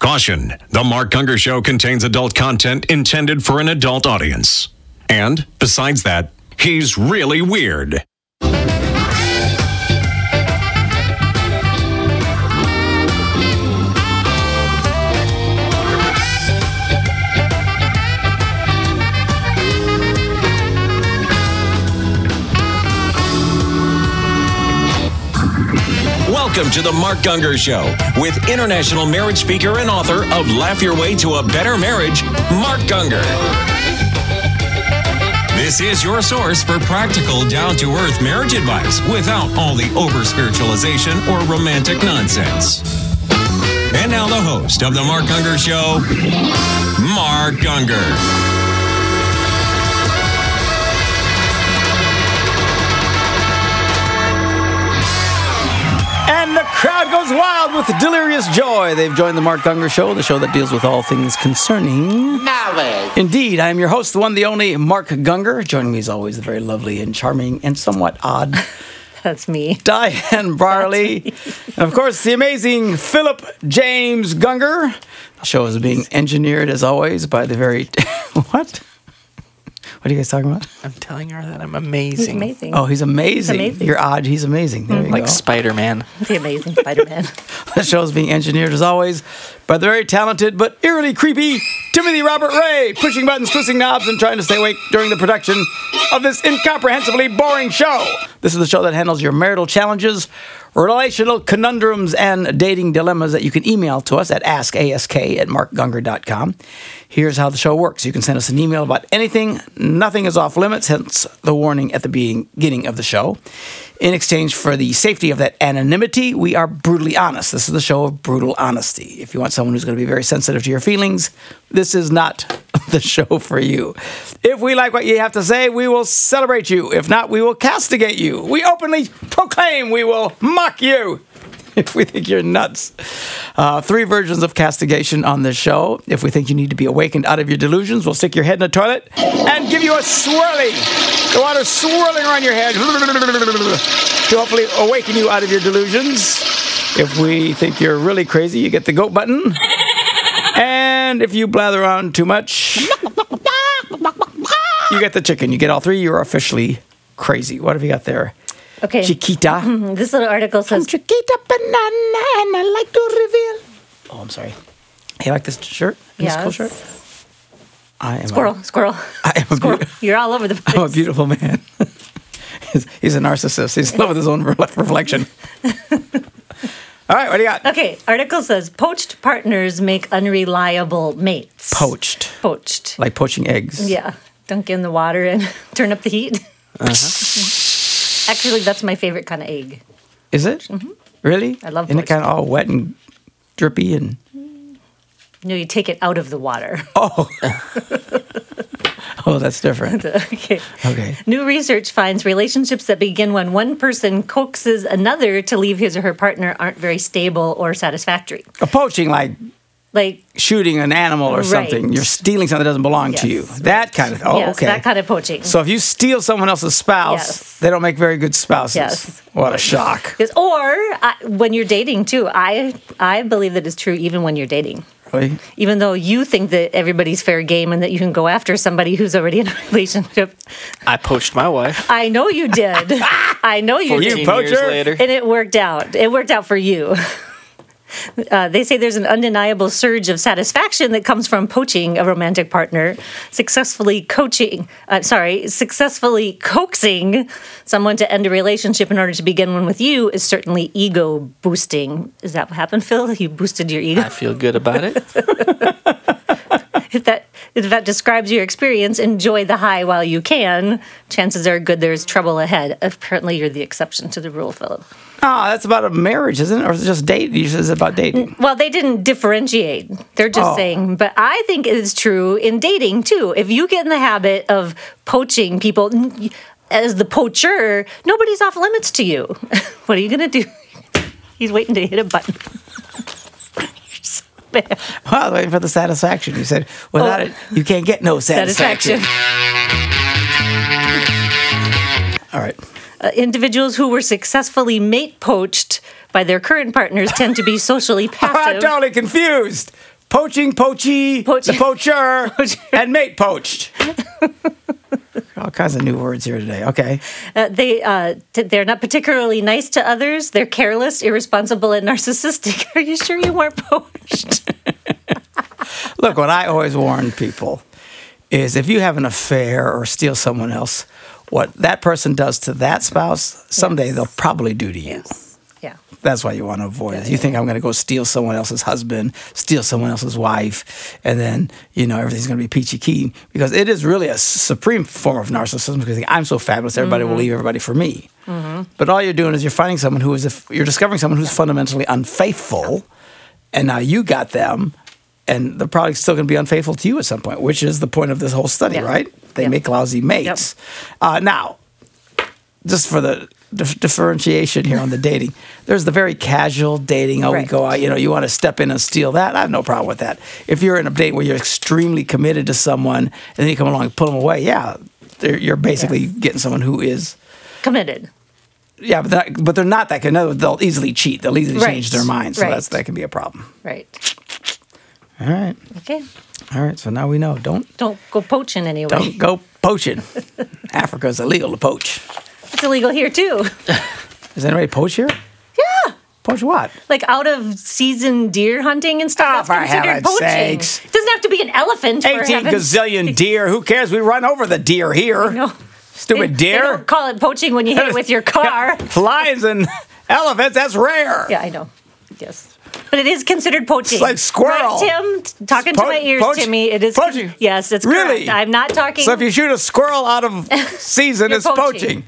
Caution The Mark Gungor Show contains adult content intended for an adult audience. And, besides that, he's really weird. Welcome to the Mark Gungor Show with international marriage speaker and author of Laugh Your Way to a Better Marriage, Mark Gungor. This is your source for practical, down to earth marriage advice without all the over spiritualization or romantic nonsense. And now, the host of The Mark Gungor Show, Mark Gungor. Crowd goes wild with delirious joy. They've joined the Mark Gungor Show, the show that deals with all things concerning Knowledge. Indeed, I am your host, the one, the only Mark Gungor. Joining me as always, the very lovely and charming and somewhat odd That's me. Diane Barley. and of course, the amazing Philip James Gungor. The show is being engineered, as always, by the very. what? What are you guys talking about? I'm telling her that I'm He's amazing. amazing. Oh, he's amazing. amazing. You're odd. He's amazing. There you Like go. Spider Man. The amazing Spider-Man. The show is being engineered, as always, by the very talented but eerily creepy Timothy Robert Ray, pushing buttons, twisting knobs, and trying to stay awake during the production of this incomprehensibly boring show. This is the show that handles your marital challenges, relational conundrums, and dating dilemmas that you can email to us at askask at markgungor.com. Here's how the show works. You can send us an email about anything. Nothing is off limits, hence the warning at the beginning of the show. In exchange for the safety of that anonymity, we are brutally honest. This is the show of brutal honesty. If you want someone who's going to be very sensitive to your feelings, this is not the show for you. If we like what you have to say, we will celebrate you. If not, we will castigate you. We openly proclaim we will mock you if we think you're nuts. Uh, three versions of castigation on this show. If we think you need to be awakened out of your delusions, we'll stick your head in a toilet and give you a swirly. The water swirling around your head to hopefully awaken you out of your delusions. If we think you're really crazy, you get the goat button. And if you blather on too much, you get the chicken. You get all three, you're officially crazy. What have you got there? Okay. Chiquita. Mm-hmm. This little article says Chiquita banana, and I like to reveal. Oh, I'm sorry. You like this shirt? This cool shirt? I am squirrel, squirrel. A, I am a, Squirrel. beau- You're all over the place. I'm a beautiful man. he's, he's a narcissist. He's in love with his own re- reflection. All right, what do you got? Okay, article says poached partners make unreliable mates. Poached, Poached. like poaching eggs. Yeah. Dunk in the water and turn up the heat. Uh-huh. Actually, that's my favorite kind of egg. Is it? Really? Mm-hmm. I love Isn't it kind of all wet and drippy and? No, you take it out of the water. Oh. oh, that's different. okay. Okay. New research finds relationships that begin when one person coaxes another to leave his or her partner aren't very stable or satisfactory. A poaching, like Like, shooting an animal or something. You're stealing something that doesn't belong to you. Yes, That kind of. Oh, yes, okay. that kind of poaching. So if you steal someone else's spouse, Yes. they don't make very good spouses. Yes. What a shock. 'Cause- or uh, when you're dating too, I I believe that is true even when you're dating. Really? Even though you think that everybody's fair game and that you can go after somebody who's already in a relationship, I poached my wife. I know you did. I know you did. You years poacher. later. and it worked out. It worked out for you. Uh, they say there's an undeniable surge of satisfaction that comes from poaching a romantic partner, successfully coaching, uh, sorry, successfully coaxing someone to end a relationship in order to begin one with you is certainly ego boosting. Is that what happened, Phil? You boosted your ego. I feel good about it. if that if that describes your experience, enjoy the high while you can. Chances are good there's trouble ahead. Apparently, you're the exception to the rule, Philip. Oh, that's about a marriage, isn't it? Or is it just dating? You said it's about dating. Well, they didn't differentiate. They're just Oh. saying, but I think it is true in dating too. If you get in the habit of poaching people as the poacher, nobody's off limits to you. what are you going to do? He's waiting to hit a button. You're so bad. Well, I was waiting for the satisfaction. You said without Oh. it, you can't get no satisfaction. Satisfaction. All right. Uh, individuals who were successfully mate poached by their current partners tend to be socially I'm passive. totally confused. Poaching, poachy, Poaching. the poacher, Poacher. and mate poached. All kinds of new words here today. Okay. Uh, they uh, t- they're not particularly nice to others. They're careless, irresponsible, and narcissistic. Are you sure you weren't poached? Look, what I always warn people is if you have an affair or steal someone else, what that person does to that spouse, someday Yes. they'll probably do to you. yeah. That's why you want to avoid it. You think I'm going to go steal someone else's husband, steal someone else's wife, and then you know everything's going to be peachy keen because it is really a supreme form of narcissism because I'm so fabulous, everybody will leave everybody for me. But all you're doing is you're finding someone who is you're discovering someone who's fundamentally unfaithful, and now you got them, and the product's still going to be unfaithful to you at some point, which is the point of this whole study, Yeah. right? They Yep. make lousy mates. Uh, now, just for the dif- differentiation here on the dating, there's the very casual dating. Oh, we go out, you know, you want to step in and steal that. I have no problem with that. If you're in a date where you're extremely committed to someone and then you come along and pull them away, yeah, you're basically Yes. getting someone who is. Committed. Yeah, but they're, but they're not that good. No, they'll easily cheat. They'll easily Right. change their mind. So Right. that's that can be a problem. Right. All right. Okay. All right. So now we know. Don't Don't go poaching anyway. don't go poaching. Africa's illegal to poach. It's illegal here too. Is anybody poach here? Yeah. Poach what? Like out of season deer hunting and stuff. Oh, for heaven's poaching. sakes. It doesn't have to be an elephant. 18 heaven's gazillion deer. Who cares? We run over the deer here. No. Stupid They deer. don't call it poaching when you hit it with your car. Lions and elephants, that's rare. Yeah, I know. Yes. But it is considered poaching. It's like squirrel. Right, Tim? Talking Po- to my ears, poach- Timmy. It is poaching. Yes, it's Really? correct. I'm not talking. So if you shoot a squirrel out of season, it's poaching. poaching.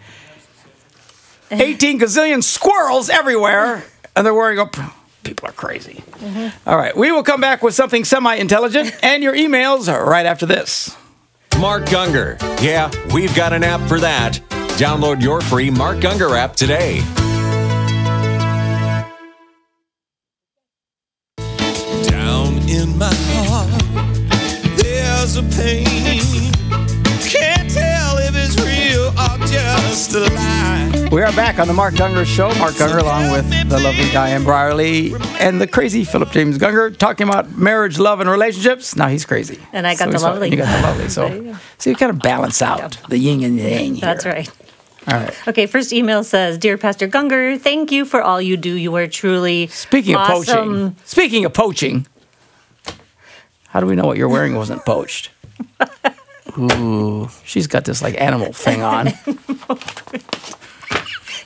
18 gazillion squirrels everywhere, and they're wearing a. People are crazy. Mm-hmm. All right, we will come back with something semi intelligent and your emails right after this. Mark Gungor. Yeah, we've got an app for that. Download your free Mark Gungor app today. Down in my heart, there's a pain. Can't tell if it's real or just a lie. We are back on the Mark Gungor Show. Mark Gungor, along with the lovely Diane Brierly and the crazy Philip James Gungor, talking about marriage, love, and relationships. Now he's crazy. And I got the lovely. You got the lovely. There you So, so you kind of balance out the yin and yang. Here. That's right. All right. Okay, first email says, Dear Pastor Gungor, thank you for all you do. You are truly Speaking of poaching, speaking of poaching, how do we know what you're wearing wasn't poached? Ooh, she's got this like animal thing on.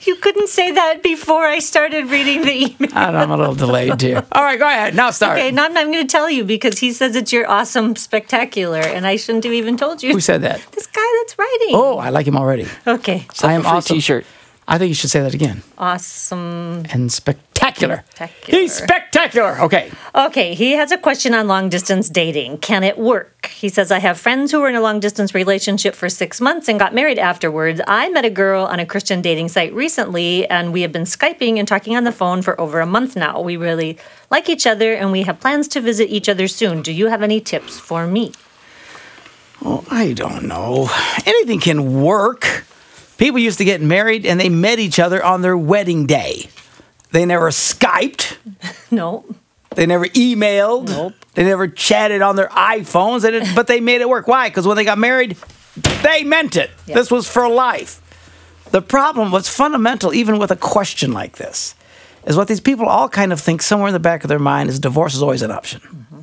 You couldn't say that before I started reading the email. I'm a little delayed too. All right, go ahead. Now start. Okay, now I'm going to tell you because he says it's your awesome spectacular, and I shouldn't have even told you. Who said that? This guy that's writing. Oh, I like him already. Okay. I am awesome. T-shirt. I think you should say that again. Awesome. And spectacular. Spectacular. He's spectacular. Okay. Okay, he has a question on long distance dating. Can it work? He says, I have friends who were in a long distance relationship for six months and got married afterwards. I met a girl on a Christian dating site recently, and we have been Skyping and talking on the phone for over a month now. We really like each other, and we have plans to visit each other soon. Do you have any tips for me? Well, I don't know. Anything can work. People used to get married and they met each other on their wedding day. They never Skyped. No. They never emailed. Nope. They never chatted on their iPhones. They but they made it work. Why? Because when they got married, they meant it. Yeah. This was for life. The problem, what's fundamental, even with a question like this, is what these people all kind of think somewhere in the back of their mind is divorce is always an option. Mm-hmm.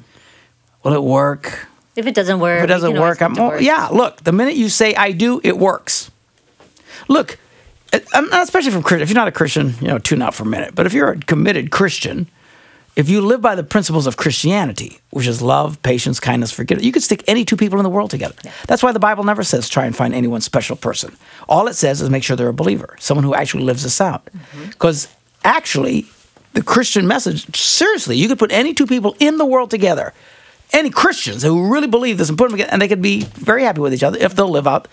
Will it work? If it doesn't work, If it doesn't work, I'm well, yeah. Look, the minute you say I do, it works. Look, it- I'm not- especially from Christian. If you're not a Christian, you know, tune out for a minute. But if you're a committed Christian, if you live by the principles of Christianity, which is love, patience, kindness, forgiveness, you could stick any two people in the world together. That's why the Bible never says try and find any one special person. All it says is make sure they're a believer, someone who actually lives this out. Mm-hmm. Because actually, the Christian message, seriously, you could put any two people in the world together, any Christians who really believe this and put them together, and they could be very happy with each other if they'll live out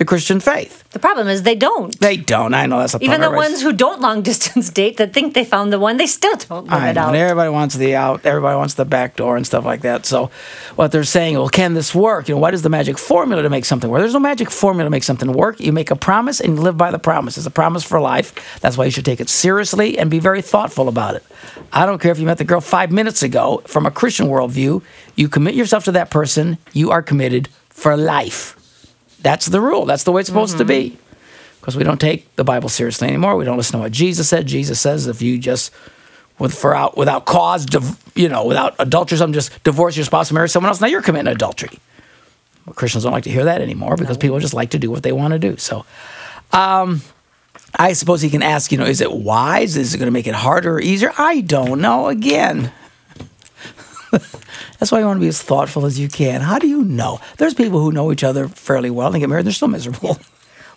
the Christian faith. The problem is they don't. They don't. I know that's a problem. Even the problem. ones who don't long distance date that think they found the one, they still don't live I it know. out. and Everybody wants the out. Everybody wants the back door and stuff like that. So, what they're saying, well, can this work? You know, what is the magic formula to make something work? There's no magic formula to make something work. You make a promise and you live by the promise. It's a promise for life. That's why you should take it seriously and be very thoughtful about it. I don't care if you met the girl five minutes ago. From a Christian worldview, you commit yourself to that person. You are committed for life. That's the rule. That's the way it's supposed to be. Because we don't take the Bible seriously anymore. We don't listen to what Jesus said. Jesus says if you just with for out without cause, div- you know, without adultery, something, just divorce your spouse and marry someone else. Now you're committing adultery. Well, Christians don't like to hear that anymore because people just like to do what they want to do. So, um, I suppose he can ask, you know, is it wise? Is it going to make it harder or easier? I don't know. Again, that's why you want to be as thoughtful as you can. How do you know? There's people who know each other fairly well and they get married. They're still miserable.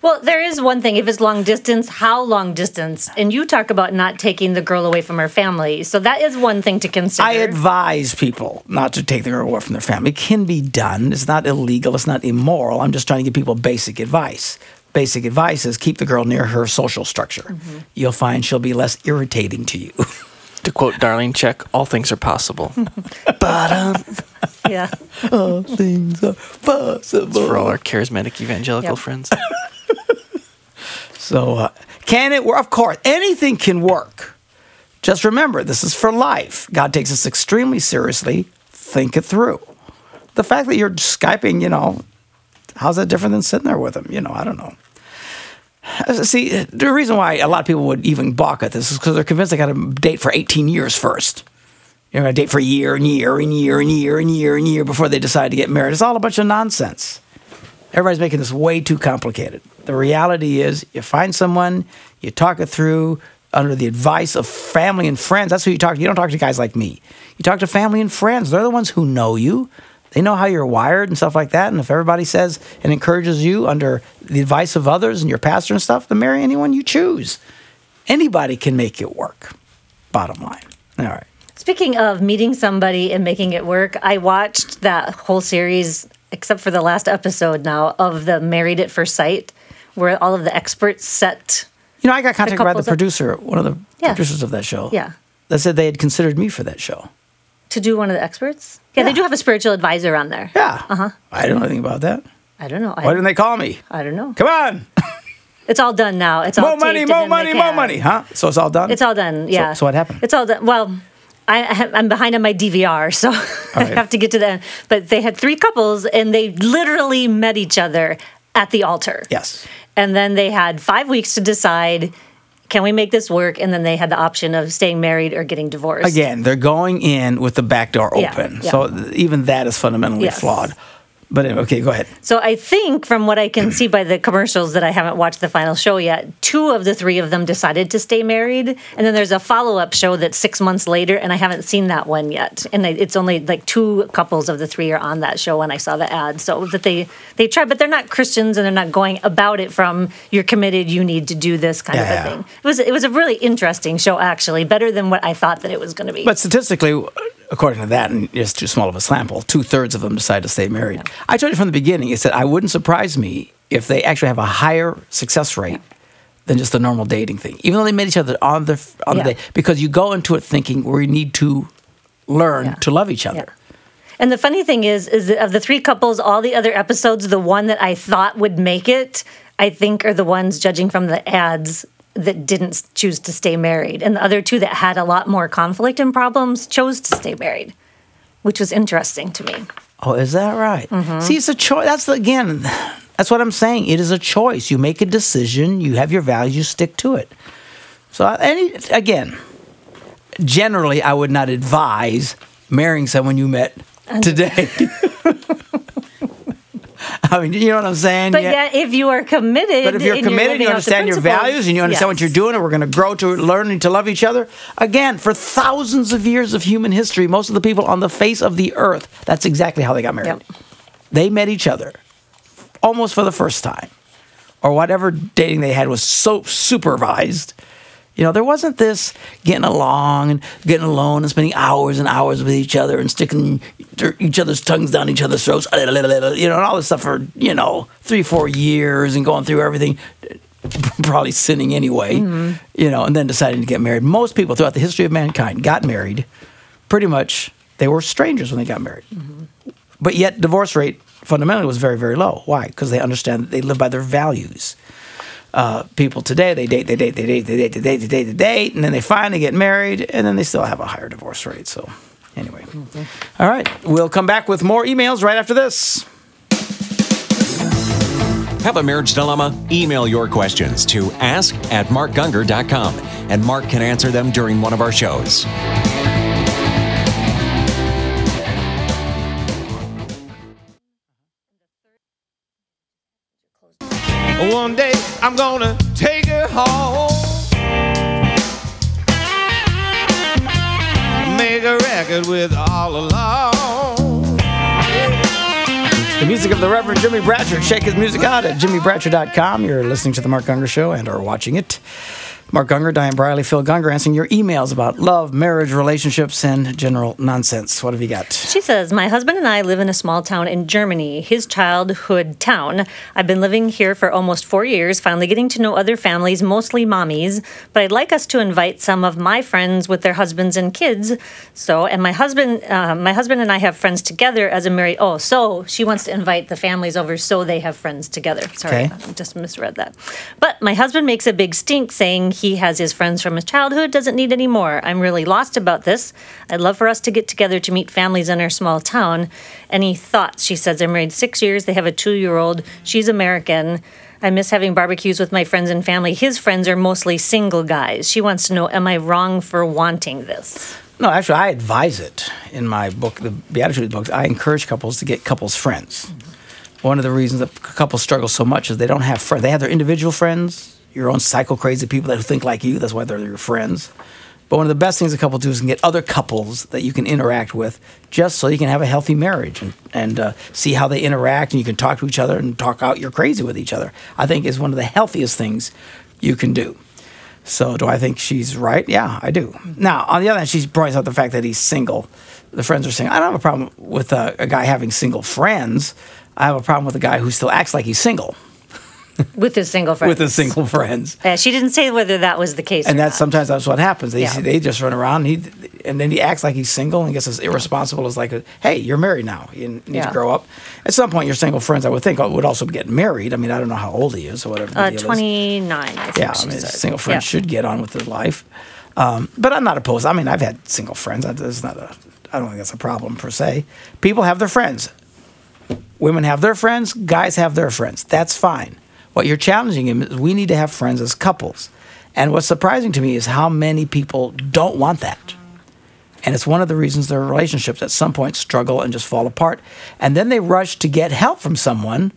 Well, there is one thing. If it's long distance, how long distance? And you talk about not taking the girl away from her family. So that is one thing to consider. I advise people not to take the girl away from their family. It can be done. It's not illegal. It's not immoral. I'm just trying to give people basic advice. Basic advice is keep the girl near her social structure. Mm-hmm. You'll find she'll be less irritating to you. To quote Darlene Zschech, all things are possible. yeah. All things are possible. For all our charismatic evangelical Yep. friends. So, uh, can it work? Of course, anything can work. Just remember, this is for life. God takes us extremely seriously. Think it through. The fact that you're Skyping, you know, how's that different than sitting there with him? You know, I don't know. Uh, See, the reason why a lot of people would even balk at this is because they're convinced they got to date for 18 years first. Going to date for a year and year and year and year and year and year before they decide to get married. It's all a bunch of nonsense. Everybody's making this way too complicated. The reality is, you find someone, you talk it through under the advice of family and friends. That's who you talk to. You don't talk to guys like me. You talk to family and friends. They're the ones who know you. They know how you're wired and stuff like that. And if everybody says and encourages you under the advice of others and your pastor and stuff, then marry anyone you choose. Anybody can make it work. Bottom line. All right. Speaking of meeting somebody and making it work, I watched that whole series, except for the last episode now, of the Married at First Sight, where all of the experts set. You know, I got contacted by the producer, one of the Yeah. producers of that show. Yeah. That said they had considered me for that show. To do one of the experts? Yeah, they do have a spiritual advisor on there. Yeah. Uh-huh. I don't know anything about that. I don't know. I, Why didn't they call me? I don't know. Come on. It's all done now. It's all more money, more and in the money, more money. Huh? So it's all done? It's all done. Yeah. so what happened? It's all done. Well, I, I'm behind on my DVR, so I have to get to that. But they had three couples, and they literally met each other at the altar. Yes. And then they had five weeks to decide can we make this work? And then they had the option of staying married or getting divorced. Again, they're going in with the back door open. yeah. So even that is fundamentally Yes. flawed. But okay, go ahead. So I think from what I can see by the commercials that I haven't watched the final show yet, two of the three of them decided to stay married, and then there's a follow-up show that's six months later, and I haven't seen that one yet. And it's only like two couples of the three are on that show when I saw the ad. So that they they tried, but they're not Christians and they're not going about it from you're committed, you need to do this kind Yeah, of a yeah. thing. It was it was a really interesting show actually, better than what I thought that it was going to be. But statistically, according to that, and it's too small of a sample, two thirds of them decide to stay married. I told you from the beginning, I said I wouldn't surprise me if they actually have a higher success rate than just the normal dating thing, even though they met each other on the on Yeah. the day, because you go into it thinking we need to learn Yeah. to love each other. Yeah. And the funny thing is, is that of the three couples, all the other episodes, the one that I thought would make it, I think are the ones judging from the ads that didn't choose to stay married, and the other two that had a lot more conflict and problems chose to stay married, which was interesting to me. Oh, is that right? Mm-hmm. See, it's a choice. That's again, that's what I'm saying. It is a choice. You make a decision. You have your values. You stick to it. So, any again, generally, I would not advise marrying someone you met today. I mean, you know what I'm saying? But Yeah. yet, if you are committed, But if you're committed, living you understand your values, and you understand what you're doing, and we're going to grow to learning to love each other. Again, for thousands of years of human history, most of the people on the face of the earth, that's exactly how they got married. Yep. They met each other almost for the first time, or whatever dating they had was so supervised, You know, there wasn't this getting along and getting alone and spending hours and hours with each other and sticking each other's tongues down each other's throats, uh, you know, and all this stuff for, you know, three, four years and going through everything, probably sinning anyway, mm-hmm. you know, and then deciding to get married. Most people throughout the history of mankind got married pretty much, they were strangers when they got married. Mm-hmm. But yet, divorce rate fundamentally was very, very low. Why? Because they understand that they live by their values uh, people today. They date, they date, they date, they date, they date, they date, they date, and then they finally get married, and then they still have a higher divorce rate. So, anyway, all right, we'll come back with more emails right after this. Have a marriage dilemma? Email your questions to ask at markgungor.com and Mark can answer them during one of our shows. One day I'm gonna take her home. Make a record with all alone. The music of the Reverend Jimmy Bratcher. Check his music out at jimmybratcher.com. You're listening to The Mark Gungor Show and are watching it. Mark Gungor, Diane Briley, Phil Gungor answering your emails about love, marriage, relationships, and general nonsense. What have you got? She says, My husband and I live in a small town in Germany, his childhood town. I've been living here for almost four years, finally getting to know other families, mostly mommies. But I'd like us to invite some of my friends with their husbands and kids. So, and my husband, uh, my husband and I have friends together as a married. Oh, so she wants to invite the families over so they have friends together. Sorry, Okay. I just misread that. But my husband makes a big stink saying he has his friends from his childhood, doesn't need any more. I'm really lost about this. I'd love for us to get together to meet families in our small town. Any thoughts? She says, I'm married six years. They have a two year old. She's American. I miss having barbecues with my friends and family. His friends are mostly single guys. She wants to know, am I wrong for wanting this? No, actually, I advise it in my book, the Beatitudes books. I encourage couples to get couples friends. One of the reasons that couples struggle so much is they don't have friends. They have their individual friends, your own psycho crazy people that think like you. That's why they're your friends. But one of the best things a couple do is can get other couples that you can interact with, just so you can have a healthy marriage and, and uh, see how they interact, and you can talk to each other and talk out you're crazy with each other. I think is one of the healthiest things you can do. So do I think she's right? Yeah, I do. Now, on the other hand, she points out the fact that he's single. The friends are saying, I don't have a problem with a, a guy having single friends. I have a problem with a guy who still acts like he's single With his single friends. with his single friends. Uh, she didn't say whether that was the case. And or that's not. sometimes that's what happens. They Yeah. they just run around, and, he, and then he acts like he's single and gets as irresponsible as like, a, hey, you're married now. You need Yeah. to grow up. At some point, your single friends, I would think, would also get married. I mean, I don't know how old he is or whatever. Uh, 29, Yeah, I mean, single friends Yeah. should get on with their life. Um, but I'm not opposed. I mean, I've had single friends. That- That's not a. I don't think that's a problem per se. People have their friends. Women have their friends. Guys have their friends. That's fine. What you're challenging him is we need to have friends as couples. And what's surprising to me is how many people don't want that. And it's one of the reasons their relationships at some point struggle and just fall apart. And then they rush to get help from someone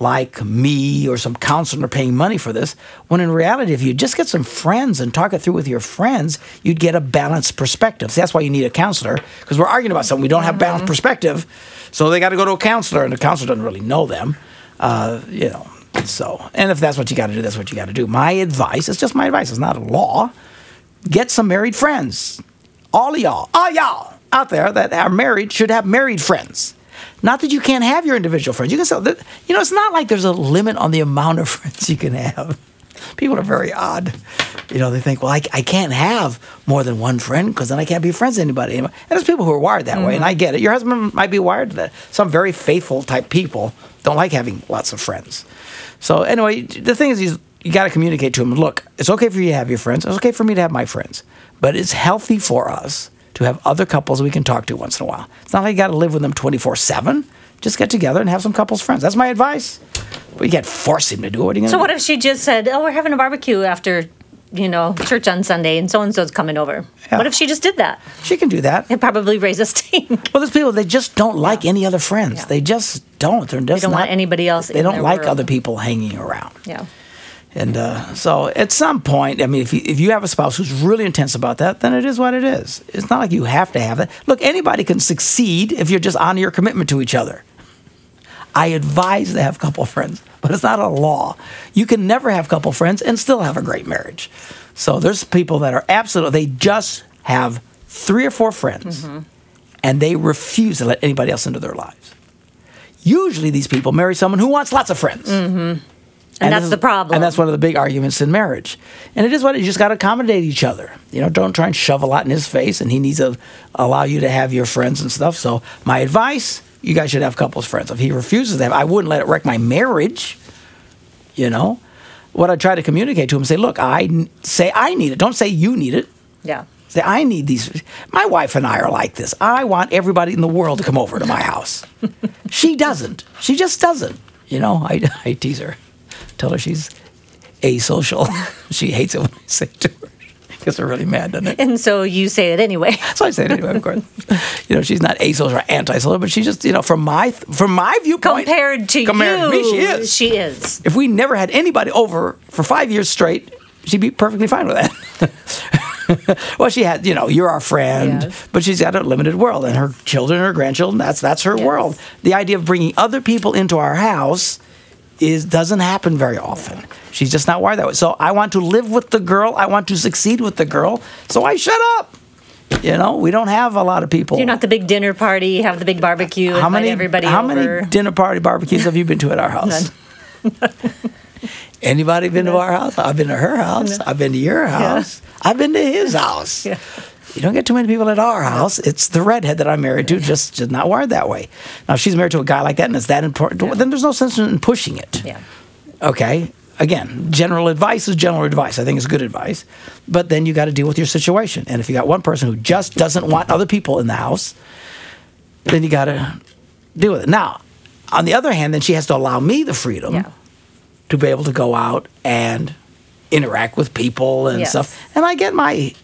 like me or some counselor paying money for this, when in reality, if you just get some friends and talk it through with your friends, you'd get a balanced perspective. See, that's why you need a counselor, because we're arguing about something we don't have balanced perspective. So they got to go to a counselor, and the counselor doesn't really know them. Uh, you know, so, and if that's what you got to do, that's what you got to do. My advice, it's just my advice, it's not a law get some married friends. All of y'all, all y'all out there that are married should have married friends. Not that you can't have your individual friends. You can still, you know, it's not like there's a limit on the amount of friends you can have. People are very odd. You know, they think, well, I, I can't have more than one friend because then I can't be friends with anybody. And there's people who are wired that way, and mm-hmm. I get it. Your husband might be wired to that. Some very faithful type people don't like having lots of friends. So anyway, the thing is, you, you got to communicate to him. Look, it's okay for you to have your friends. It's okay for me to have my friends, but it's healthy for us to have other couples we can talk to once in a while. It's not like you got to live with them twenty four seven. Just get together and have some couples friends. That's my advice. But you can't force him to do it. What are you gonna So do? what if she just said, "Oh, we're having a barbecue after, you know, church on Sunday, and so and so's coming over"? Yeah. What if she just did that? she can do that. It'd probably raise a stink. Well, there's people they just don't like any other friends. Yeah. They just don't. They're just don't not, want anybody else They don't like world. other people hanging around. yeah. And uh, so at some point, I mean, if you, if you have a spouse who's really intense about that, then it is what it is. It's not like you have to have it. Look, anybody can succeed if you're just honor your commitment to each other. I advise to have couple friends, but it's not a law. You can never have couple friends and still have a great marriage. So there's people that are absolutely, they just have three or four friends Mm-hmm. and they refuse to let anybody else into their lives. Usually these people marry someone who wants lots of friends. And, this that's is- the problem. And that's one of the big arguments in marriage. And it is what it- you just got to accommodate each other. You know, don't try and shove a lot in his face, and he needs to allow you to have your friends and stuff. So my advice: you guys should have couples friends. If he refuses to have, I wouldn't let it wreck my marriage. You know, what I try to communicate to him: say, look, I say I need it. Don't say you need it. yeah. Say, I need these. My wife and I are like this. I want everybody in the world to come over to my house. she doesn't. She just doesn't. You know, I, I tease her, tell her she's asocial. she hates it when I say it to her. Gets her really mad, doesn't it? And so you say it anyway. So I say it anyway, of course. You know, she's not asocial or antisocial, but she's just, you know, from my from my viewpoint, Compared to compared you, to me, she is. She is. if we never had anybody over for five years straight, she'd be perfectly fine with that. well, she had, you know, you're our friend, Yes. but she's got a limited world, and her children, her grandchildren, that's that's her Yes. world. The idea of bringing other people into our house is doesn't happen very often. She's just not wired that way. So I want to live with the girl. I want to succeed with the girl. So I shut up. You know, we don't have a lot of people. You're not the big dinner party, have the big barbecue, how many everybody how over. many dinner party barbecues have you been to at our house? Anybody been to our house? I've been to her house. I've been to your house. I've been to his house. Yeah. You don't get too many people at our house. It's the redhead that I'm married to, just, just not wired that way. Now, if she's married to a guy like that and it's that important, then there's no sense in pushing it. yeah. Okay. Again, general advice is general advice. I think it's good advice. But then you got to deal with your situation. And if you got one person who just doesn't want other people in the house, then you got to deal with it. Now, on the other hand, then she has to allow me the freedom Yeah. to be able to go out and interact with people and Yes. stuff. And I get my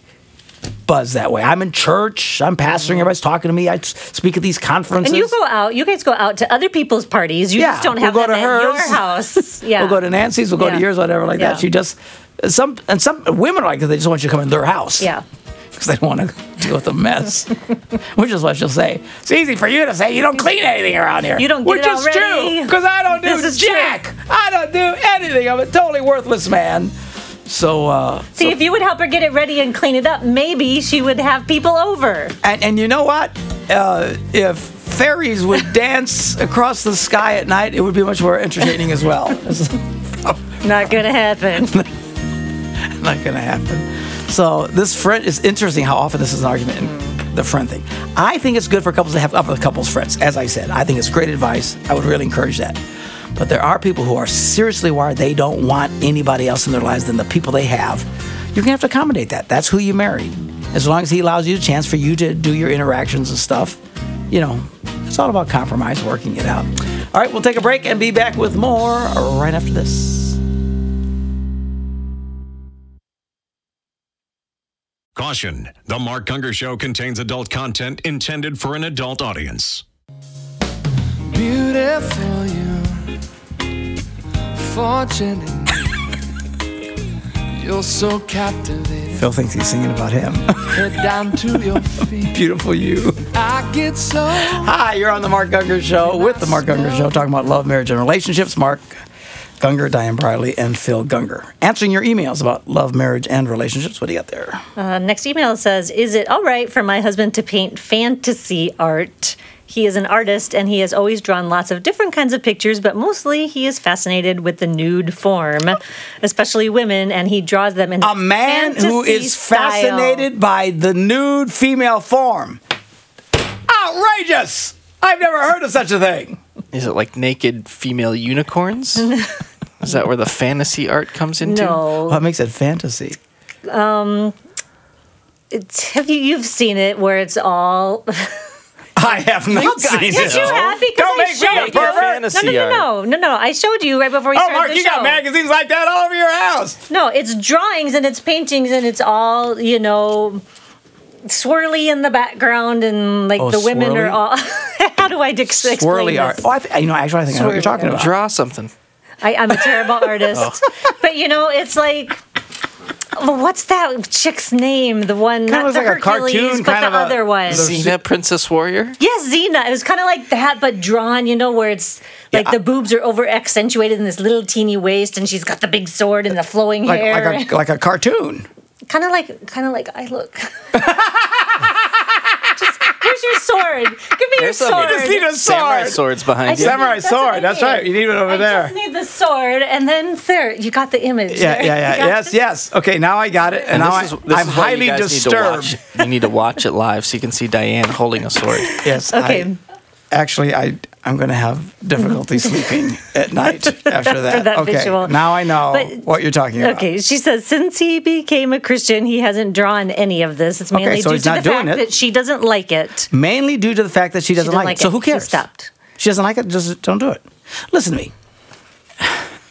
buzz that way. I'm in church, I'm pastoring, everybody's talking to me. I speak at these conferences. And you go out, you guys go out to other people's parties. You Yeah, just don't we'll have go them to your house. Yeah. We'll go to Nancy's, we'll go Yeah. to yours, whatever like Yeah. that. She just some and some women are like that. They just want you to come in their house. Yeah. Because they don't want to deal with the mess. Which is what she'll say. It's easy for you to say you don't clean anything around here. You don't get Which is true. Because I don't do This is true. jack. I don't do anything. I'm a totally worthless man. So uh See, if you would help her get it ready and clean it up, maybe she would have people over. and, and you know what? Uh, if fairies would dance across the sky at night, it would be much more entertaining as well. Not gonna happen. not to happen. So this friend is interesting how often this is an argument in the friend thing. I think it's good for couples to have other couples friends. As I said, I think it's great advice. I would really encourage that. But there are people who are seriously wired they don't want anybody else in their lives than the people they have. You're gonna have to accommodate that. That's who you married. As long as he allows you a chance for you to do your interactions and stuff, you know, it's all about compromise, working it out. All right, we'll take a break and be back with more right after this. Caution The Mark Gungor Show contains adult content intended for an adult audience. Beautiful you, fortunate. You're so captivating. Phil thinks he's singing about him. Head down to your feet. Beautiful you. I get so Hi, you're on the Mark Gungor Show with the Mark Gungor Show, talking about love, marriage, and relationships. Mark Gungor, Diane Briley, and Phil Gungor. Answering your emails about love, marriage, and relationships. What do you got there? Uh, next email says, "Is it all right for my husband to paint fantasy art?" He is an artist and he has always drawn lots of different kinds of pictures, but mostly he is fascinated with the nude form, especially women, and he draws them in A man who fantasy is style. fascinated by the nude female form. Outrageous! I've never heard of such a thing. Is it like naked female unicorns? Is that where the fantasy art comes into? No, What makes it fantasy? Um, it's, have you you've seen it where it's all I have not guys seen it. Yes, you have because Don't I make me a showed you. pervert. Fantasy no, no, no, no, no, no. I showed you right before we started Oh, started Mark, the you show. got magazines like that all over your house. No, it's drawings and it's paintings and it's all you know, swirly in the background and like Oh, the women swirly? are all. How do I ex- explain Swirly this? art. Oh, I th- you know, actually, I think I know what you're talking about. Draw something. I, I'm a terrible artist, oh. but you know, it's like. Well, What's that chick's name? The one, Kinda not looks the like a Hercules, cartoon, but kind the of a- other one. the- Xena, Princess Warrior? Yes, Xena. It was kind of like that, but drawn. You know, where it's like Yeah, the boobs are over accentuated in this little teeny waist, and she's got the big sword and the flowing Like, hair. like, a, like a cartoon. Kind of like, kind of like I look. Just, where's your sword? Give me There's your sword. You just need a Samurai sword. swords behind you. Samurai That's sword. That's right. You need it over I there. I just need the sword, and then there, you got the image. Yeah, there. yeah, yeah. Yes, the- yes. Okay, now I got it, and, And now this I, is, this I'm is highly you disturbed. Need you need to watch it live so you can see Diane holding a sword. Yes. Okay. I- actually, I I'm going to have difficulty sleeping at night after that. that okay. visual. Now I know But- what you're talking about. Okay, she says since he became a Christian, he hasn't drawn any of this. It's mainly so due he's to not the doing fact it. that she doesn't like it. Mainly due to the fact that she doesn't, doesn't like, like it. So it. who She cares? stopped. She doesn't like it. Just don't do it. Listen to me.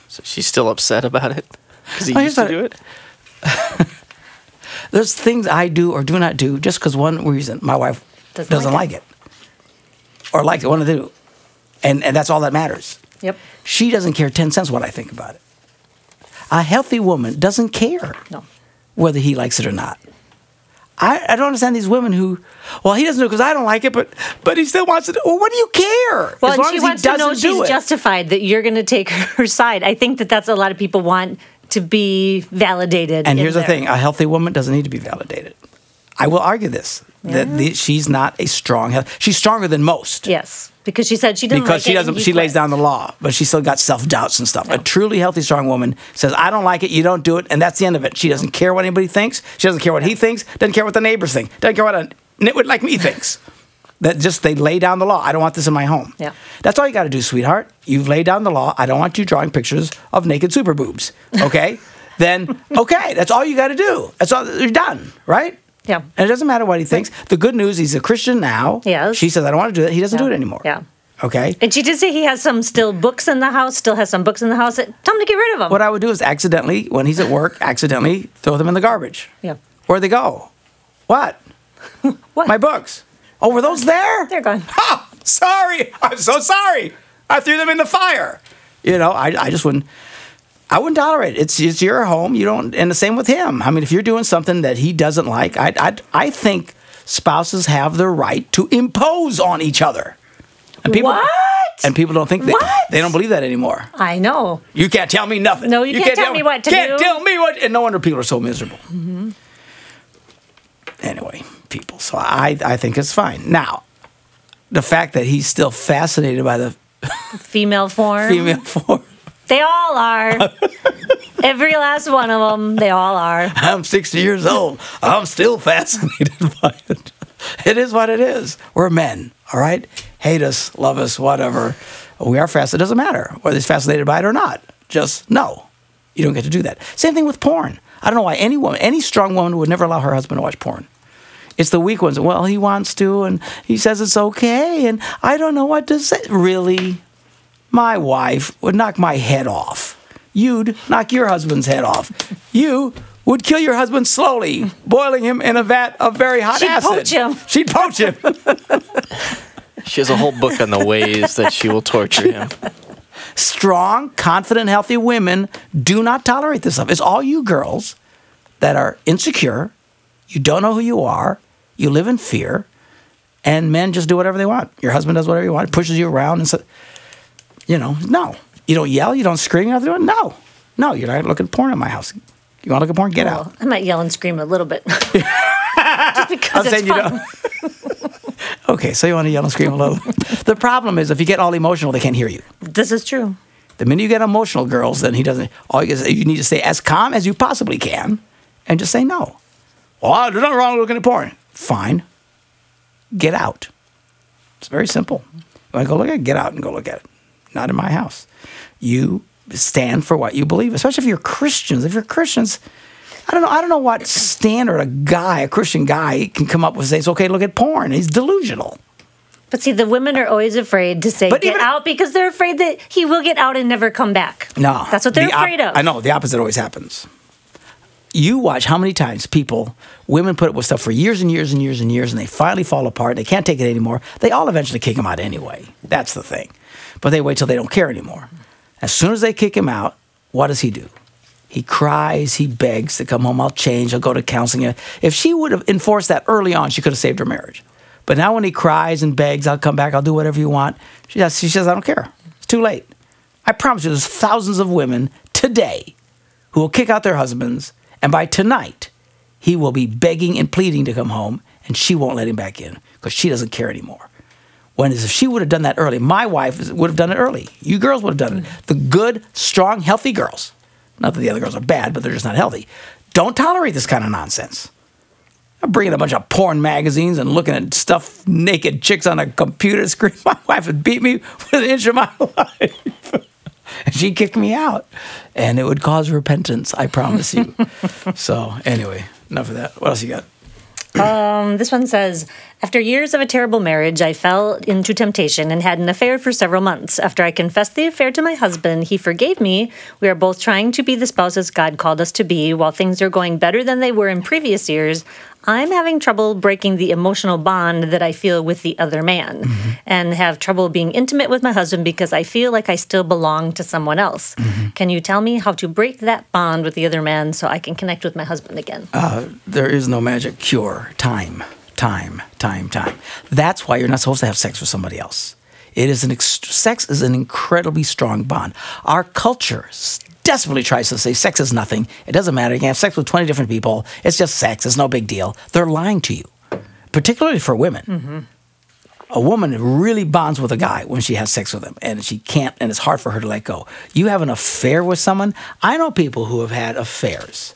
So she's still upset about it because he Oh, used to do it. There's things I do or do not do just because one reason my wife Doesn't doesn't, like like, it. or like it, want to do, and and that's all that matters. Yep. She doesn't care ten cents what I think about it. A healthy woman doesn't care No. whether he likes it or not. I, I don't understand these women who, well, he doesn't do it because I don't like it, but but he still wants it. Well, what do you care? Well, as long she as wants he to know doesn't do she's it. justified that you're going to take her side. I think that that's a lot of people want to be validated. And here's the thing: a healthy woman doesn't need to be validated. I will argue this that the, she's not a strong. health- She's stronger than most Yes, because she said she didn't because like she it doesn't. She lays down the law, but she still got self doubts and stuff. Yeah. A truly healthy, strong woman says, "I don't like it. You don't do it," and that's the end of it. She doesn't care what anybody thinks. She doesn't care what he thinks. Doesn't care what the neighbors think. Doesn't care what a nitwit like me thinks. That just they lay down the law. I don't want this in my home. Yeah. That's all you got to do, sweetheart. You've laid down the law. I don't want you drawing pictures of naked super boobs. Okay? then okay, that's all you got to do. That's all. You're done, right? Yeah. And it doesn't matter what he thinks. The good news, he's a Christian now. Yes. She says, I don't want to do that. He doesn't do it anymore. Yeah. Okay. And she did say he has some still books in the house. Still has some books in the house. Tell him to get rid of them. What I would do is accidentally, when he's at work, accidentally throw them in the garbage. yeah. Where'd they go? What? What? My books. Oh, were those there? They're gone. Oh, sorry. I'm so sorry. I threw them in the fire. You know, I, I just wouldn't. I wouldn't tolerate it. It's it's your home. You don't, and the same with him. I mean, if you're doing something that he doesn't like, I I, I think spouses have the right to impose on each other. And people, What? And people don't think that What? they don't believe that anymore. I know. You can't tell me nothing. No, you can't tell me what to can't do. tell me what. And no wonder people are so miserable. Mm-hmm. Anyway, people. So I, I think it's fine. Now, the fact that he's still fascinated by the Female form. female form. They all are. Every last one of them. They all are. I'm 60 years old. I'm still fascinated by it. It is what it is. We're men, all right? Hate us, love us, whatever. We are fast. It doesn't matter whether he's fascinated by it or not. Just no. You don't get to do that. Same thing with porn. I don't know why any woman, any strong woman would never allow her husband to watch porn. It's the weak ones. Well, he wants to, and he says it's okay, and I don't know what to say. Really? My wife would knock my head off. You'd knock your husband's head off. You would kill your husband slowly, boiling him in a vat of very hot She'd acid. poach him. She'd poach him. She has a whole book on the ways that she will torture him. Strong, confident, healthy women do not tolerate this stuff. It's all you girls that are insecure. You don't know who you are. You live in fear, and men just do whatever they want. Your husband does whatever he wants, pushes you around, and so, you know, no. You don't yell. You don't scream. You don't do it. No, no. You're not looking at porn in my house. You want to look at porn? Get out. I might yell and scream a little bit. Just because it's saying you fun. don't. Okay, so you want to yell and scream a little. the problem is if you get all emotional, they can't hear you. This is true. The minute you get emotional, girls, then he doesn't. All you, you need to stay as calm as you possibly can, and just say no. Well, there's nothing wrong with looking at porn. Fine. Get out. It's very simple. You want to go look at it? Get out and go look at it. Not in my house. You stand for what you believe, especially if you're Christians. If you're Christians, I don't know. I don't know what standard a guy, a Christian guy, can come up with. Say it's okay to look at porn. He's delusional. But see, the women are always afraid to say But get out because they're afraid that he will get out and never come back. No, That's what they're the op- afraid of. I know the opposite always happens. You watch how many times people, women put up with stuff for years and years and years and years, and they finally fall apart. They can't take it anymore. They all eventually kick him out anyway. That's the thing. But they wait till they don't care anymore. As soon as they kick him out, what does he do? He cries, he begs to come home. I'll change. I'll go to counseling. If she would have enforced that early on, she could have saved her marriage. But now when he cries and begs, I'll come back. I'll do whatever you want. She, says- she says, I don't care. It's too late. I promise you, there's thousands of women today who will kick out their husbands, and by tonight, he will be begging and pleading to come home, and she won't let him back in because she doesn't care anymore. When if she would have done that early, my wife would have done it early. You girls would have done it. The good, strong, healthy girls. Not that the other girls are bad, but they're just not healthy. Don't tolerate this kind of nonsense. I'm bringing a bunch of porn magazines and looking at stuff, naked chicks on a computer screen. My wife would beat me with an inch of my life. and she'd kick me out. And it would cause repentance, I promise you. so, anyway, enough of that. What else you got? Um, this one says After years of a terrible marriage, I fell into temptation and had an affair for several months. After I confessed the affair to my husband, he forgave me. We are both trying to be the spouses God called us to be. While things are going better than they were in previous years, I'm having trouble breaking the emotional bond that I feel with the other man mm-hmm. and have trouble being intimate with my husband because I feel like I still belong to someone else. Mm-hmm. Can you tell me how to break that bond with the other man so I can connect with my husband again? Uh, there is no magic cure. Time, time, time, time. That's why you're not supposed to have sex with somebody else. It is an ex- sex is an incredibly strong bond. Our culture desperately tries to say sex is nothing. It doesn't matter. You can have sex with 20 different people. It's just sex. It's no big deal. They're lying to you, particularly for women. A woman really bonds with a guy when she has sex with him, and she can't, and it's hard for her to let go. You have an affair with someone. I know people who have had affairs,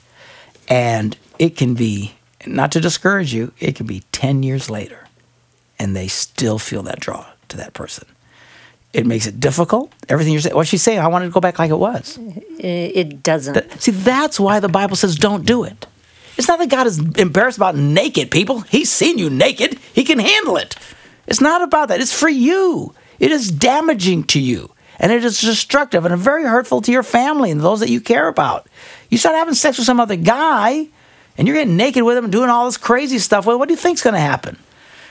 and it can be not to discourage you it can be 10 years later and they still feel that draw to that person it makes it difficult. Everything you're saying what she's saying i wanted to go back like it was. It doesn't. see that's why the bible says don't do it. It's not that god is embarrassed about naked people. He's seen you naked. He can handle it. It's not about that. It's for you. It is damaging to you. And it is destructive and very hurtful to your family and those that you care about. You start having sex with some other guy and you're getting naked with him and doing all this crazy stuff. Well, what do you think's going to happen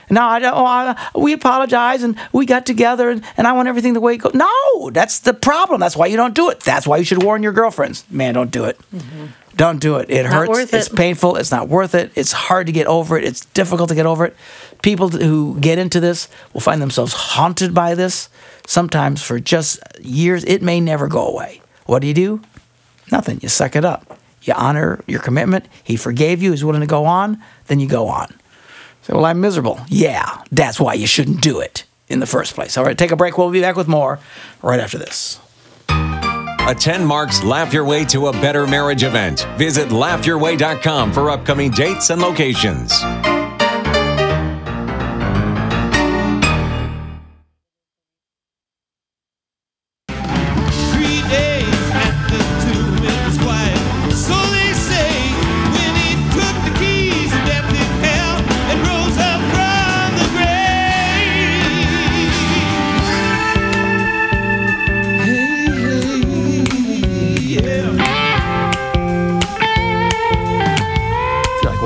no, I don't. Oh, I, we apologize and we got together and, and I want everything the way it goes. No, that's the problem. That's why you don't do it. That's why you should warn your girlfriends. Man, don't do it. Mm-hmm. Don't do it. It Not hurts. worth it's painful. It's not worth it. It's hard to get over it. It's difficult to get over it. People who get into this will find themselves haunted by this, sometimes for just years. It may never go away. What do you do? Nothing. You suck it up. You honor your commitment. He forgave you. He's willing to go on. Then you go on. Say, well, I'm miserable. Yeah, that's why you shouldn't do it in the first place. All right, take a break. We'll be back with more right after this. Attend Mark's Laugh Your Way to a Better Marriage event. Visit laughyourway.com for upcoming dates and locations.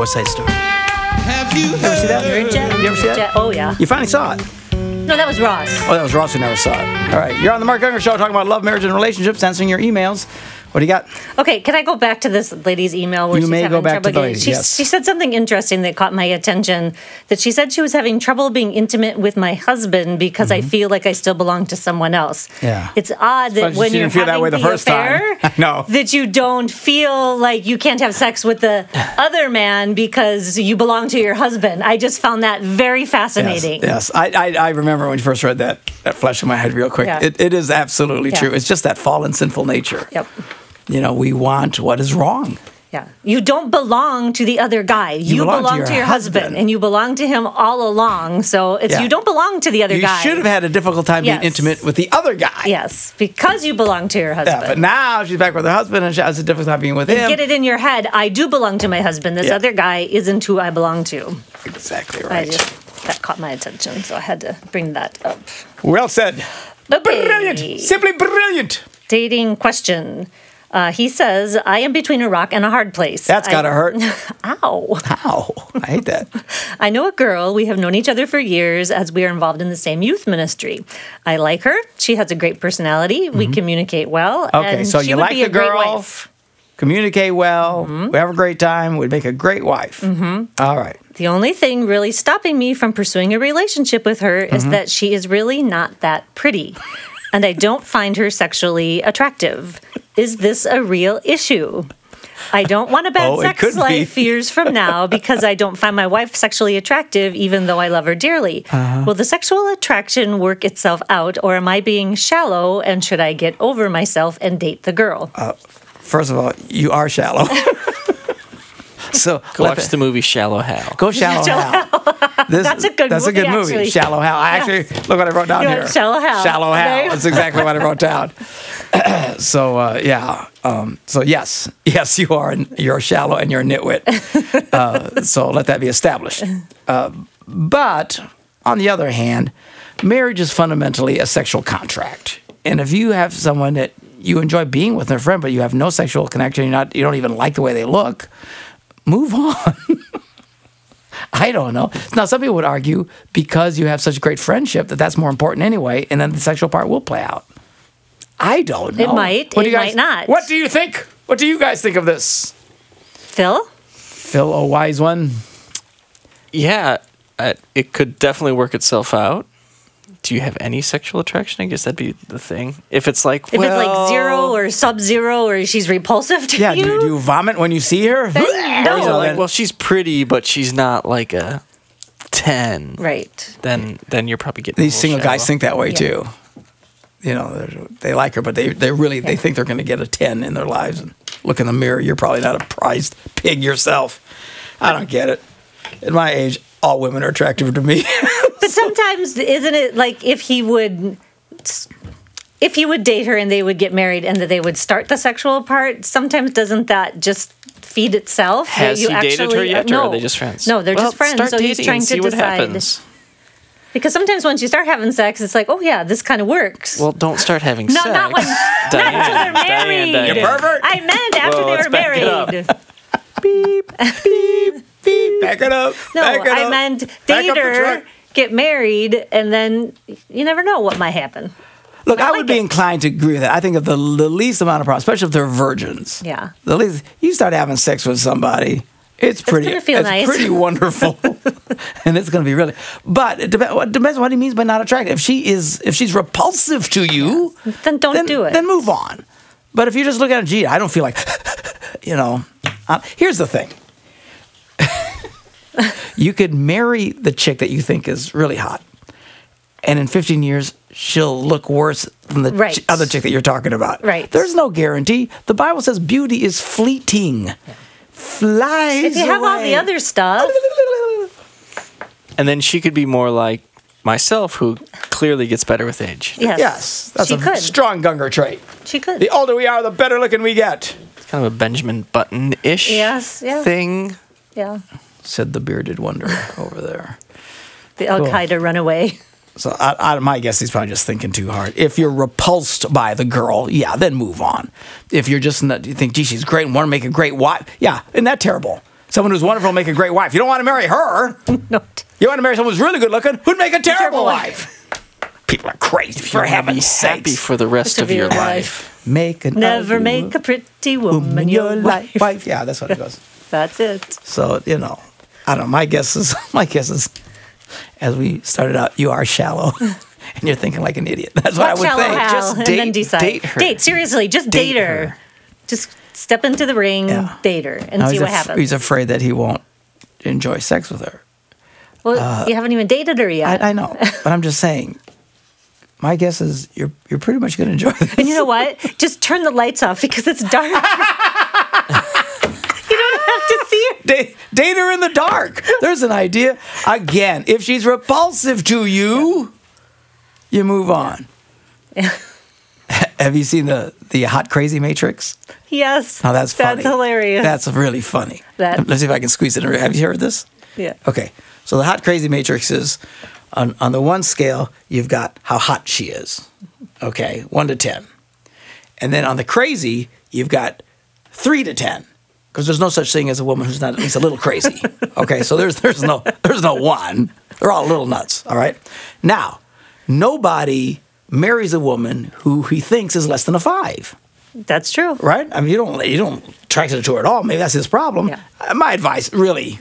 West Side Story. Have you ever see that? heard? Jet? You ever see that? Jet- Oh, yeah. You finally saw it. No, that was Ross. Oh, that was Ross who never saw it. All right, you're on the Mark Gungor Show talking about love, marriage, and relationships, answering your emails. What do you got? Okay, can I go back to this lady's email where You she's may having go back trouble to the getting- lady, she, yes. she said something interesting that caught my attention. That she said she was having trouble being intimate with my husband because I feel like I still belong to someone else. Mm-hmm. Yeah. it's odd that when you're feel that having way the the first time. affair, I know. that you don't feel like you can't have sex with the other man because you belong to your husband. I just found that very fascinating. Yes, yes. I, I, I remember when you first read that. That flashed in my head real quick. Yeah. It, it is absolutely Yeah. true. It's just that fallen, sinful nature. Yep. You know, we want what is wrong. Yeah. You don't belong to the other guy. You, belong, to your, husband. husband. and you belong to him all along. So it's Yeah. you don't belong to the other You guy. You should have had a difficult time Yes. being intimate with the other guy. Yes, because you belong to your husband. Yeah, but now she's back with her husband and she has a difficult time being with him. Get it in your head. I do belong to my husband. This Yeah. other guy isn't who I belong to. Exactly I right. just that caught my attention, so I had to bring that up. Well said. Okay. Brilliant. Simply brilliant. Dating question. Uh, he says, "I am between a rock and a hard place." That's got to hurt. Ow. Ow. I hate that. I know a girl. We have known each other for years as we are involved in the same youth ministry. I like her. She has a great personality. We communicate well. Mm-hmm. Okay, and so she you would like the girl, wife. communicate well, Mm-hmm. we have a great time, we'd make a great wife. Mm-hmm. All right. The only thing really stopping me from pursuing a relationship with her is Mm-hmm. that she is really not that pretty. and I don't find her sexually attractive. Is this a real issue? I don't want a bad Oh, sex be. life years from now because I don't find my wife sexually attractive, even though I love her dearly. Uh-huh. Will the sexual attraction work itself out, or am I being shallow and should I get over myself and date the girl? Uh, First of all, you are shallow. so Go watch the- the movie Shallow Hal. Go Shallow Hal. This- That's a good That's a movie, good movie. actually. Shallow Hal. I actually look what I wrote down You here. Shallow Hal. Shallow Hal. you That's exactly what I wrote down. so uh, yeah. Um, so yes, yes, you are. You're shallow and you're a nitwit. Uh, so let that be established. Uh, but on the other hand, marriage is fundamentally a sexual contract, and if you have someone that you enjoy being with, a friend, but you have no sexual connection, you're not, you don't even like the way they look, move on. I don't know. Now, some people would argue because you have such great friendship that that's more important anyway, and then the sexual part will play out. I don't know. It might, do it you guys, might not. What do you think? What do you guys think of this? Phil? Phil, a wise one. Yeah, uh, it could definitely work itself out. Do you have any sexual attraction? I guess that'd be the thing. If it's like, If it's like zero or sub zero or she's repulsive to Yeah, you? do, do you vomit when you see her? Then no. you like, well, she's pretty, but she's not like a ten. right. Then, then you're probably getting these little single guys think that way Yeah. too. You know, they're- they like her, but they they really they think they're going to get a ten in their lives. And look in the mirror, you're probably not a prized pig yourself. I don't get it. At my age, all women are attractive to me. But sometimes isn't it like if he would if he would date her and they would get married and that they would start the sexual part, sometimes doesn't that just feed itself? Has you he dated her actually- yet, or are they just friends? No, they're Well, just friends. Start So he's trying and see to what decide. happens. Because sometimes once you start having sex, it's like, oh yeah, this kind of works. Well, don't start having no, sex. No, not when not Diane, after they're married. Diane. You pervert. I meant after Whoa, they let's were back it up. married. beep, beep, beep. Back it up. No, back it I up. meant Back date up the her, truck. Get married, and then you never know what might happen. Look, I, I would like be it. inclined to agree with that. I think of the, the least amount of problems, especially if they're virgins. Yeah. The least you start having sex with somebody, it's pretty. feel it's nice. pretty wonderful, and it's going to be really. But it depends. What depends on what he means by not attractive. If she is, if she's repulsive to you, Then don't do it. Then move on. But if you just look at it, gee, I don't feel like, you know. Uh, here's the thing. You could marry the chick that you think is really hot, and in 15 years she'll look worse than the Right. ch- other chick that you're talking about. Right. There's no guarantee. The Bible says beauty is fleeting. Flies If you have all the other stuff, And then she could be more like myself, who clearly gets better with age. yes, Yes, that's she a could. strong Gungor trait. She could. The older we are, the better looking we get. It's kind of a Benjamin Button ish Yes, yeah. thing. yeah, Said the bearded wonder over there. the Al Cool. Qaeda runaway. So I, I, my guess he's probably just thinking too hard. If you're repulsed by the girl, yeah, then move on. If you're just not, you think, gee, she's great and want to make a great wife, yeah, isn't that terrible? Someone who's wonderful will make a great wife. You don't want to marry her. No, You want to marry someone who's really good looking who'd make a terrible, terrible wife. People are crazy for You're gonna heaven's be sake. happy for the rest of your alive. life. Make an never make a pretty woman, woman your wife. wife. Yeah, that's what it goes. That's it. So you know, I don't know. My guess is my guess is, as we started out, you are shallow, and you're thinking like an idiot. That's what I would think. Just and date- then decide. date her. Date seriously, just date, Date her. her. Just step into the ring, Yeah. date her, and Now, see what af- happens. He's afraid that he won't enjoy sex with her. well, uh, you haven't even dated her yet. I, I know, but I'm just saying. My guess is you're you're pretty much going to enjoy this. and you know what? Just turn the lights off because it's dark. you don't have to see her. date, date her in the dark. There's an idea. Again, if she's repulsive to you, you move on. Have you seen the the Hot Crazy Matrix? Yes. Now that's funny. That's hilarious. That's really funny. That- Let's see if I can squeeze it in. Have you heard this? yeah. Okay. So the hot crazy matrix is on, on the one scale, you've got how hot she is. Okay, one to 10. And then on the crazy, you've got three to 10. Because there's no such thing as a woman who's not at least a little crazy. Okay, so there's there's no there's no one. They're all little nuts. All right. Now, nobody marries a woman who he thinks is less than a five That's true. right? I mean, you don't you don't attract her to her at all. Maybe that's his problem. Yeah. My advice, really,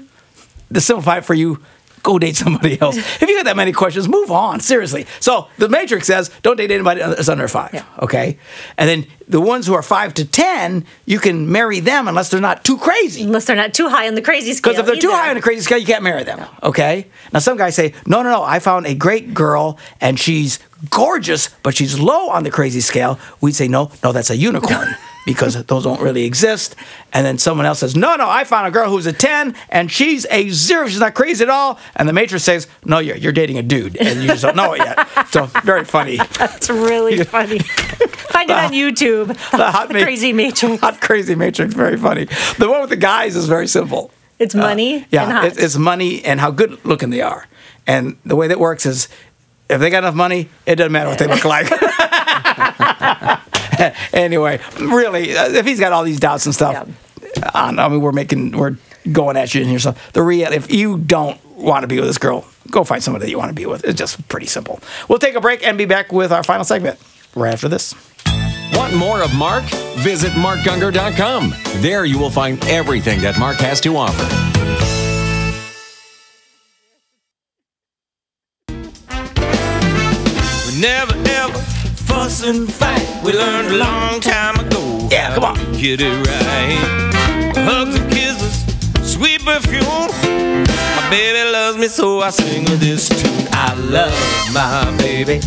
to simplify it for you, go date somebody else. if you got that many questions, move on. Seriously. So the Matrix says don't date anybody that's under five. Yeah. Okay. And then the ones who are five to ten, you can marry them unless they're not too crazy. Unless they're not too high on the crazy scale. Because if they're too high on the crazy scale, you can't marry them. Okay. Now some guys say, no, no, no. I found a great girl and she's gorgeous, but she's low on the crazy scale. We'd say, no, no, that's a unicorn. Because those don't really exist. And then someone else says, No, no, I found a girl who's a 10 and she's a zero. She's not crazy at all. And the matrix says, No, you're, you're dating a dude and you just don't know it yet. So, very funny. That's really funny. Find it on YouTube. The hot The crazy matrix. Hot crazy matrix, very funny. The one with the guys is very simple. It's money Uh, Yeah, and hot. It's, it's money and how good looking they are. And the way that works is if they got enough money, it doesn't matter what they look like. anyway, really, uh, if he's got all these doubts and stuff, I don't know. I mean, we're making, we're going at you in here. So the real, if you don't want to be with this girl, go find somebody that you want to be with. It's just pretty simple. We'll take a break and be back with our final segment right after this. Want more of Mark? Visit markgungor.com. There you will find everything that Mark has to offer. We never ever fuss and fight. We learned a long time ago. Yeah, come on. Get it right. Hugs and kisses, sweet perfume. My baby loves me, so I sing her this tune. I love my baby.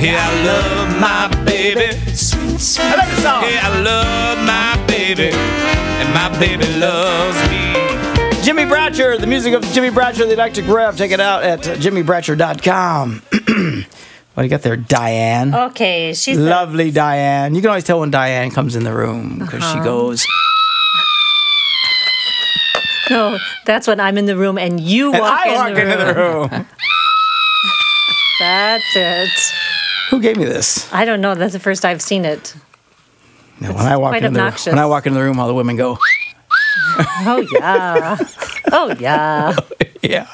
Yeah, I love my baby. sweet I love the song. Yeah, I love my baby. And my baby loves me. Jimmy Bratcher, the music of Jimmy Bratcher, the Electric Rev. Check it out at jimmybratcher.com. what do you got there, Diane? Okay, she's Lovely Diane. You can always tell when Diane comes in the room because Uh-huh. she goes, no. That's when I'm in the room and you and walk, I in, walk the into the room. room. That's it. Who gave me this? I don't know. That's the first I've seen it. No, when I walk quite into the, obnoxious. when I walk into the room, all the women go, Oh yeah. oh yeah. yeah.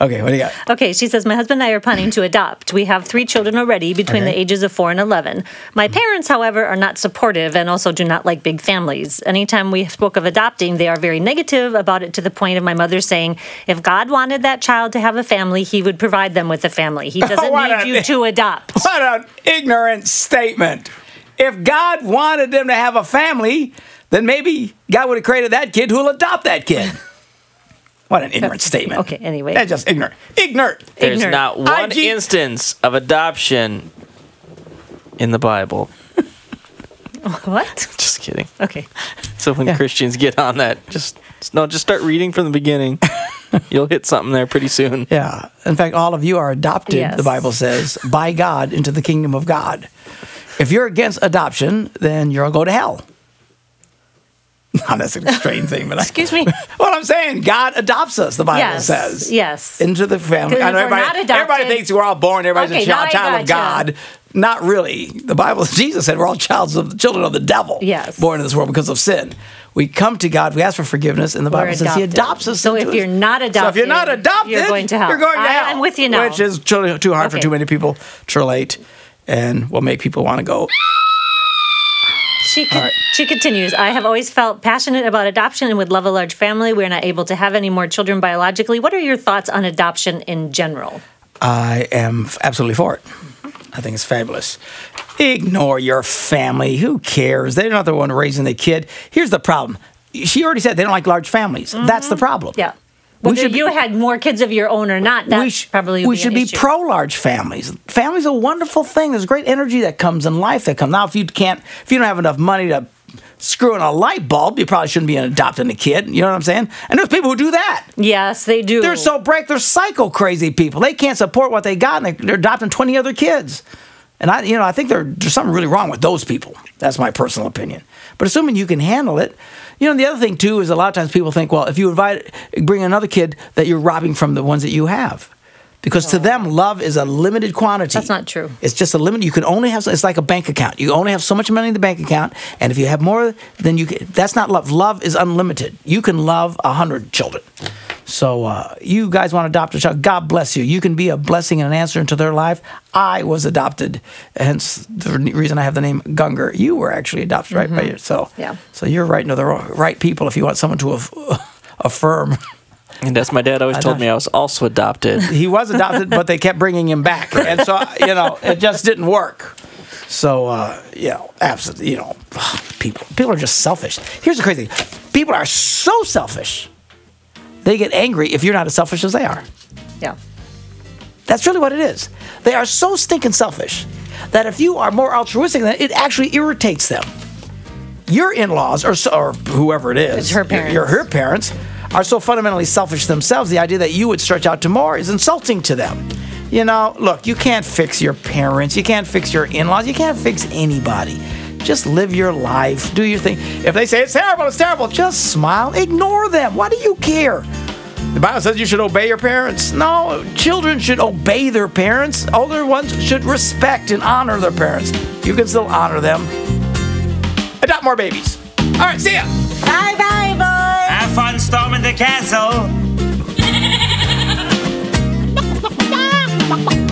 Okay, what do you got? Okay, she says, My husband and I are planning to adopt. We have three children already between Okay. the ages of four and 11. My parents, however, are not supportive and also do not like big families. Anytime we spoke of adopting, they are very negative about it to the point of my mother saying, If God wanted that child to have a family, he would provide them with a family. He doesn't need a- you to adopt. What an ignorant statement. If God wanted them to have a family, then maybe God would have created that kid who will adopt that kid. What an ignorant statement. Okay, anyway. That's just ignorant. Ignorant. There's Ignorant. not one IG instance of adoption in the Bible. What? Just kidding. Okay. So when Christians get on that, just no, just start reading from the beginning. You'll hit something there pretty soon. Yeah. In fact, all of you are adopted, Yes. the Bible says, by God into the kingdom of God. If you're against adoption, then you'll go to hell. No, that's an extreme thing, but I, Excuse me. what I'm saying, God adopts us, the Bible Yes. says. Yes. Into the family. I know everybody, not adopted- everybody thinks we're all born, everybody's Okay, a child, child of. God. Not really. The Bible, Jesus said we're all of, children of the devil. Yes. Born in this world because of sin. We come to God, we ask for forgiveness, and the Bible We're says He adopts us. So into if you're not So if you're not adopted, adopted, you're going to hell. You're going to I- hell. I'm with you now. Which is too, too hard for too many people to relate and will make people want to go, She con- right. she continues. I have always felt passionate about adoption and would love a large family. We're not able to have any more children biologically. What are your thoughts on adoption in general? I am f- absolutely for it. I think it's fabulous. Ignore your family. Who cares? They're not the one raising the kid. Here's the problem. She already said they don't like large families. That's the problem. Mm-hmm. Yeah. We Whether should be- you had more kids of your own or not, that we, sh- probably we be should be issue. pro large families. Family's a wonderful thing. There's great energy that comes in life that comes. Now, if you can't, if you don't have enough money to screw in a light bulb, you probably shouldn't be adopting a kid. You know what I'm saying? And there's people who do that. Yes, they do. They're so break. They're psycho crazy people. They can't support what they got, and they- they're adopting 20 other kids. And I, you know, I think there- there's something really wrong with those people. That's my personal opinion. But assuming you can handle it, you know, the other thing too is a lot of times people think, well, if you invite, bring another kid, that you're robbing from the ones that you have, because to them, love is a limited quantity. That's not true. It's just a limit. You can only have. It's like a bank account. You only have so much money in the bank account, and if you have more, then you. Can, that's not love. Love is unlimited. You can love a hundred children. So uh, you guys want to adopt a child? God bless you. You can be a blessing and an answer into their life. I was adopted, hence the reason I have the name Gungor. You were actually adopted, right? By yourself so Mm-hmm. Yeah. So you're right into the right people if you want someone to aff- affirm And as my dad always told me, I was also adopted. He was adopted, but they kept bringing him back, and so you know it just didn't work. So uh, you know, absolutely, you know, people people are just selfish. Here's the crazy: thing. people are so selfish. They get angry if you're not as selfish as they are. Yeah. That's really what it is. They are so stinking selfish that if you are more altruistic than it actually irritates them. Your in-laws or, so, or whoever it is, It's her your- parents. your her parents are so fundamentally selfish themselves. The idea that you would stretch out to more is insulting to them. You know, look, you can't fix your parents, you can't fix your in-laws, you can't fix anybody. Just live your life, do your thing. If they say it's terrible, it's terrible, just smile, ignore them. Why do you care? The Bible says you should obey your parents. No, children should obey their parents. Older ones should respect and honor their parents. You can still honor them. Adopt more babies. All right, see ya. Bye bye, fun storming the castle.